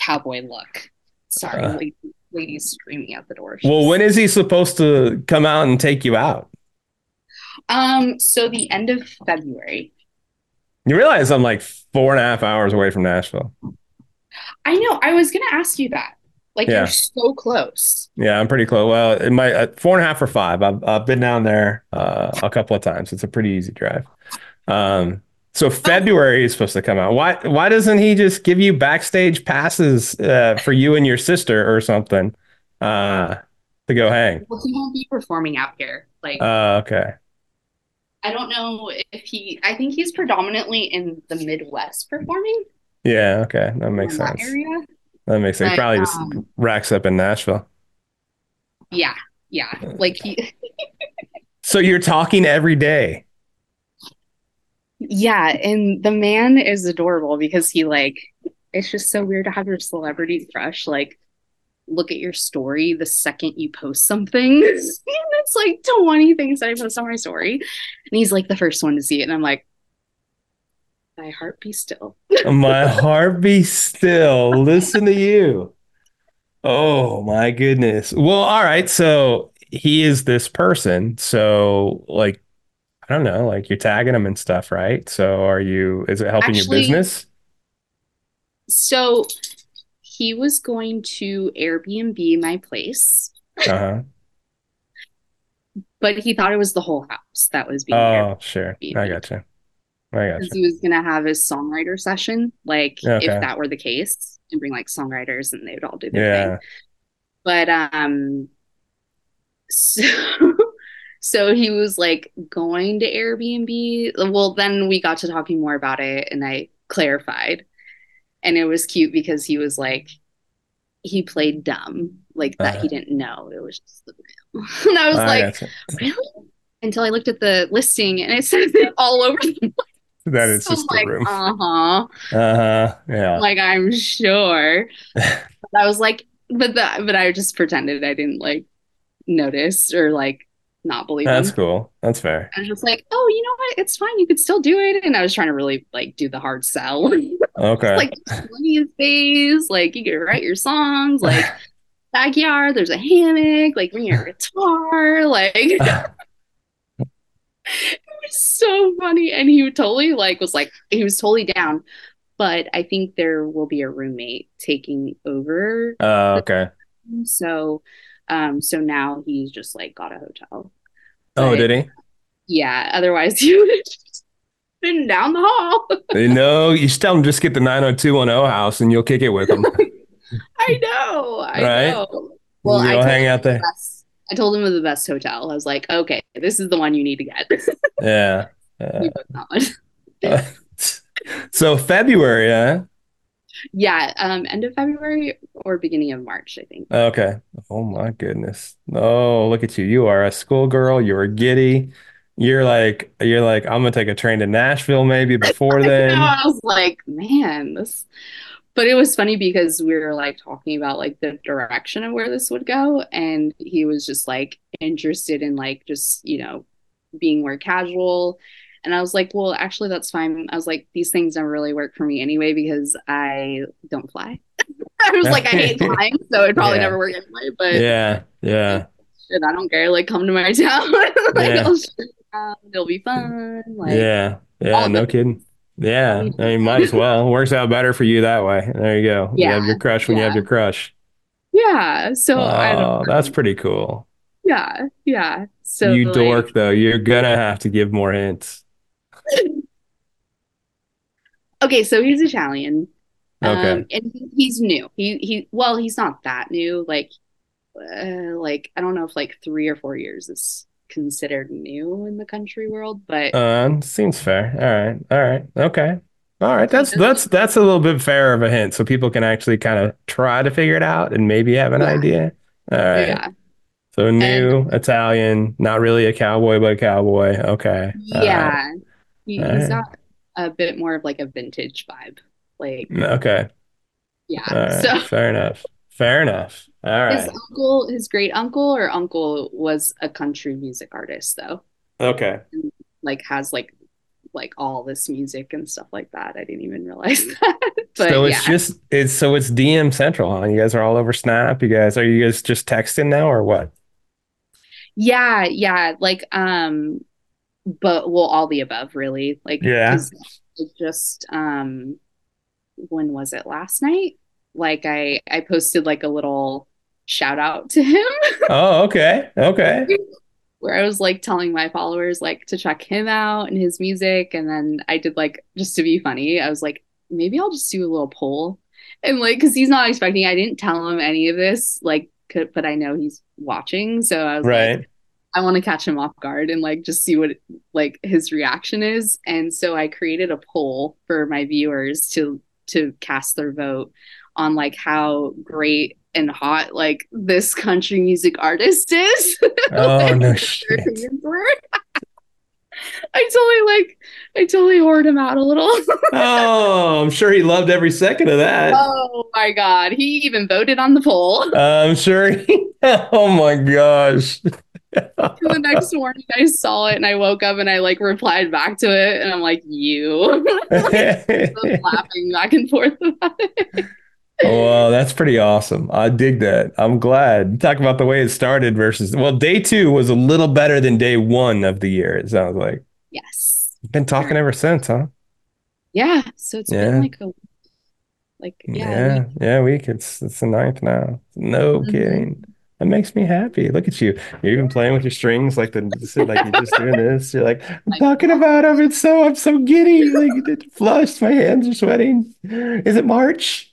cowboy look. Sorry,
Uh.
lady, lady's screaming at the door.
Well, when is he supposed to come out and take you out?
um so the end of February.
You realize I'm like four and a half hours away from Nashville.
I know. I was gonna ask you that. Like
Yeah.
you're so close.
Yeah, I'm pretty close. Well, it might uh, four and a half or five. I've, I've been down there uh, a couple of times. It's a pretty easy drive. Um, So February is supposed to come out. Why why doesn't he just give you backstage passes uh, for you and your sister or something uh, to go hang?
Well, he won't be performing out here. Like,
Uh, okay.
I don't know if he. I think he's predominantly in the Midwest performing.
Yeah, okay. That makes
in that
sense.
area.
That makes sense. He
But,
probably just
um,
racks up in Nashville.
Yeah, yeah. Like he. [LAUGHS]
So you're talking every day.
Yeah, and the man is adorable because he like it's just so weird to have your celebrity crush like look at your story the second you post something. and [LAUGHS] it's like 20 things that I post on my story. And he's like the first one to see it. And I'm like, my heart be still.
My heart be still. Listen to you. Oh my goodness. Well, all right. So he is this person. So like, I don't know, like you're tagging him and stuff, right? So are you, is it helping
Actually-
your business?
So he was going to Airbnb my place,
Uh-huh.
but he thought it was the whole house that was being
Oh, sure. I
Airbnb.
gotcha.
Because he was gonna have his songwriter session, like
Okay.
if that were the case, and bring like songwriters and they would all do their
Yeah.
thing. But um, so [LAUGHS] so he was like going to Airbnb. Well, then we got to talking more about it, and I clarified, and it was cute because he was like, he played dumb, like that
Uh-huh.
he didn't know it was just the room, [LAUGHS] and I was
I
like, really? Until I looked at the listing, and it says [LAUGHS] it all over the [LAUGHS]
That is
so
just
like,
the room.
Uh-huh.
Uh-huh. Yeah.
Like I'm sure. [LAUGHS] But I was like, but the but I just pretended I didn't like notice or like not believe
That's
him.
cool. That's fair.
I was just like, oh, you know what? It's fine. You could still do it. And I was trying to really like do the hard sell. [LAUGHS]
Okay.
like plenty of space. Like you could write your songs. Like backyard. There's a hammock. Like bring your guitar. Like so funny. And he totally like was like he was totally down. But I think there will be a roommate taking over.
Oh, okay.
So um so now he's just like got a hotel.
Oh, did he?
Yeah, otherwise he [LAUGHS] would have just been down the hall.
No, you just tell him just get the 90210 house and you'll kick it with him. [LAUGHS]
I know. I
Right?
know. Well,
You'll
I
hang out there.
I told him of the best hotel. I was like, okay, this is the one you need to get. [LAUGHS]
Yeah.
Got one. [LAUGHS]
so February, huh?
Yeah, um, end of February or beginning of March, I think.
Okay. Oh my goodness. Oh, look at you. You are a schoolgirl. You are giddy. You're like you're like I'm gonna take a train to Nashville maybe before [LAUGHS] then.
I was like, man, this. But it was funny because we were like talking about like the direction of where this would go, and he was just like interested in like just you know being more casual. And I was like, well, actually, that's fine. I was like, these things don't really work for me anyway because I don't fly. [LAUGHS] I was like, I hate [LAUGHS] flying, so it'd probably
Yeah.
never work anyway. But
Yeah, yeah. [LAUGHS]
shit, I don't care. Like, come to my town. like,
Yeah.
It'll be fun. Like,
Yeah. Yeah, no kidding. Yeah, I mean, might as [LAUGHS] well. Works out better for you that way. There you go. You have
Yeah,
your crush when you have your crush.
Yeah. So
Oh, that's pretty cool.
Yeah, yeah. So
You
like,
dork though. You're gonna have to give more hints. [LAUGHS]
Okay, so he's Italian.
Okay.
Um, and he- he's new. He he well, he's not that new. Like uh, like I don't know if like 3 or 4 years is considered new in the country world, but
Um, seems fair. All right. All right. Okay. All right. That's that's that's a little bit fair of a hint, so people can actually kind of try to figure it out and maybe have an
Yeah.
idea. All right.
yeah.
So new Italian, not really a cowboy, but a cowboy. Okay. Right.
Yeah.
All
he's
right.
got a bit more of like a vintage vibe. Like
Okay.
yeah.
Right.
So
Fair enough. Fair enough. All
his uncle, his great uncle or uncle was a country music artist though.
Okay.
like has like like all this music and stuff like that. I didn't even realize [LAUGHS] that. But
So
yeah.
it's just it's so it's DM Central, huh? You guys are all over Snap. You guys are you guys just texting now or what?
yeah, yeah, like um but well all the above really. Like
Yeah.
just um when was it last night? Like I I posted like a little shout out to him. [LAUGHS]
Oh, okay. Okay.
where I was like telling my followers like to check him out and his music. And then I did like just to be funny, I was like, maybe I'll just do a little poll. And like, cause he's not expecting, I didn't tell him any of this, like, could, but I know he's watching. So I was
Right.
like, I want to catch him off guard and like just see what like his reaction is. And so I created a poll for my viewers to to cast their vote on like how great and hot like this country music artist is. [LAUGHS]
Oh
Like,
no shit. [LAUGHS]
I totally like I totally whored him out a little. [LAUGHS]
Oh, I'm sure he loved every second of that.
oh my god. He even voted on the poll.
I'm sure. He, oh my gosh.
The next morning I saw it and I woke up and I like replied back to it and I'm like, you was laughing back and forth about it.
Well, that's pretty awesome. I dig that. I'm glad. Talk about the way it started versus well, day two was a little better than day one of the year. It sounds like.
Yes.
Been talking ever since, huh?
Yeah. So it's
Yeah.
been like a like yeah.
Yeah, yeah, week. It's it's the ninth now. No
Mhm.
kidding. That makes me happy. Look at you. You're even playing with your strings, like the like you're just doing this. You're like, [LAUGHS] I'm talking about them. It's so I'm so giddy. Like it flushed. My hands are sweating. Is it March?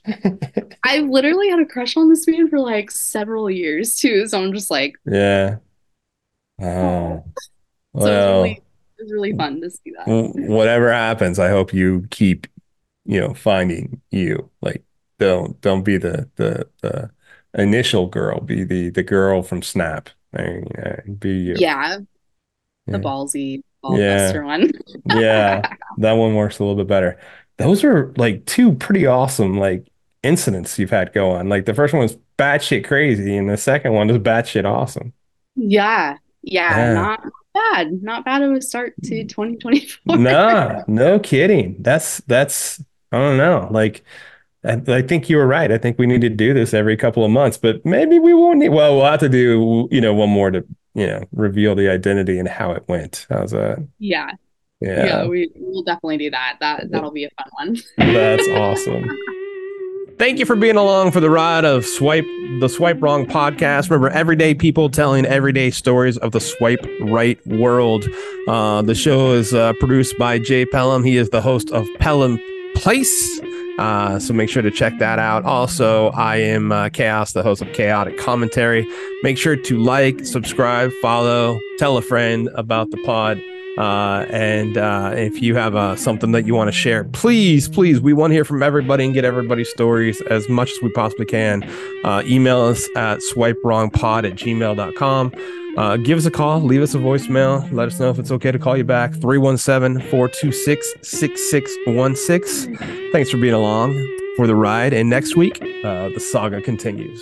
I literally had a crush on this man for like several years too. So I'm just like,
Yeah. Oh. [LAUGHS]
so it was really it was really fun to see that.
whatever happens, I hope you keep, you know, finding you. Like, don't don't be the the the initial girl. Be the the girl from Snap. I mean, uh, be you.
Yeah. The ballsy ball
Yeah.
one.
Yeah, [LAUGHS] that one works a little bit better. Those are like two pretty awesome like incidents you've had go on. Like the first one was batshit crazy, and the second one is batshit awesome.
Yeah. Yeah.
Yeah.
Not bad. Not bad of a start to 2024.
Nah, [LAUGHS] no kidding. That's that's I don't know. Like I, I think you were right. I think we need to do this every couple of months, but maybe we won't need. Well, we'll have to do you know one more to you know reveal the identity and how it went. How's that?
Yeah. Yeah.
Yeah,
we we'll definitely do that. That that'll be a fun one.
that's awesome. Thank you for being along for the ride of Swipe the Swipe Wrong podcast. Remember, everyday people telling everyday stories of the swipe right world. Uh, the show is uh, produced by Jay Pelham. He is the host of Pelham Place. Uh, so make sure to check that out. Also, I am uh, Chaos, the host of Chaotic Commentary. Make sure to like, subscribe, follow, tell a friend about the pod. Uh, and uh, if you have uh, something that you want to share, please, please, we want to hear from everybody and get everybody's stories as much as we possibly can. Uh, email us at swipewrongpod at gmail.com. Uh, give us a call, leave us a voicemail. Let us know if it's okay to call you back. 317 426 6616. Thanks for being along for the ride. And next week, uh, the saga continues.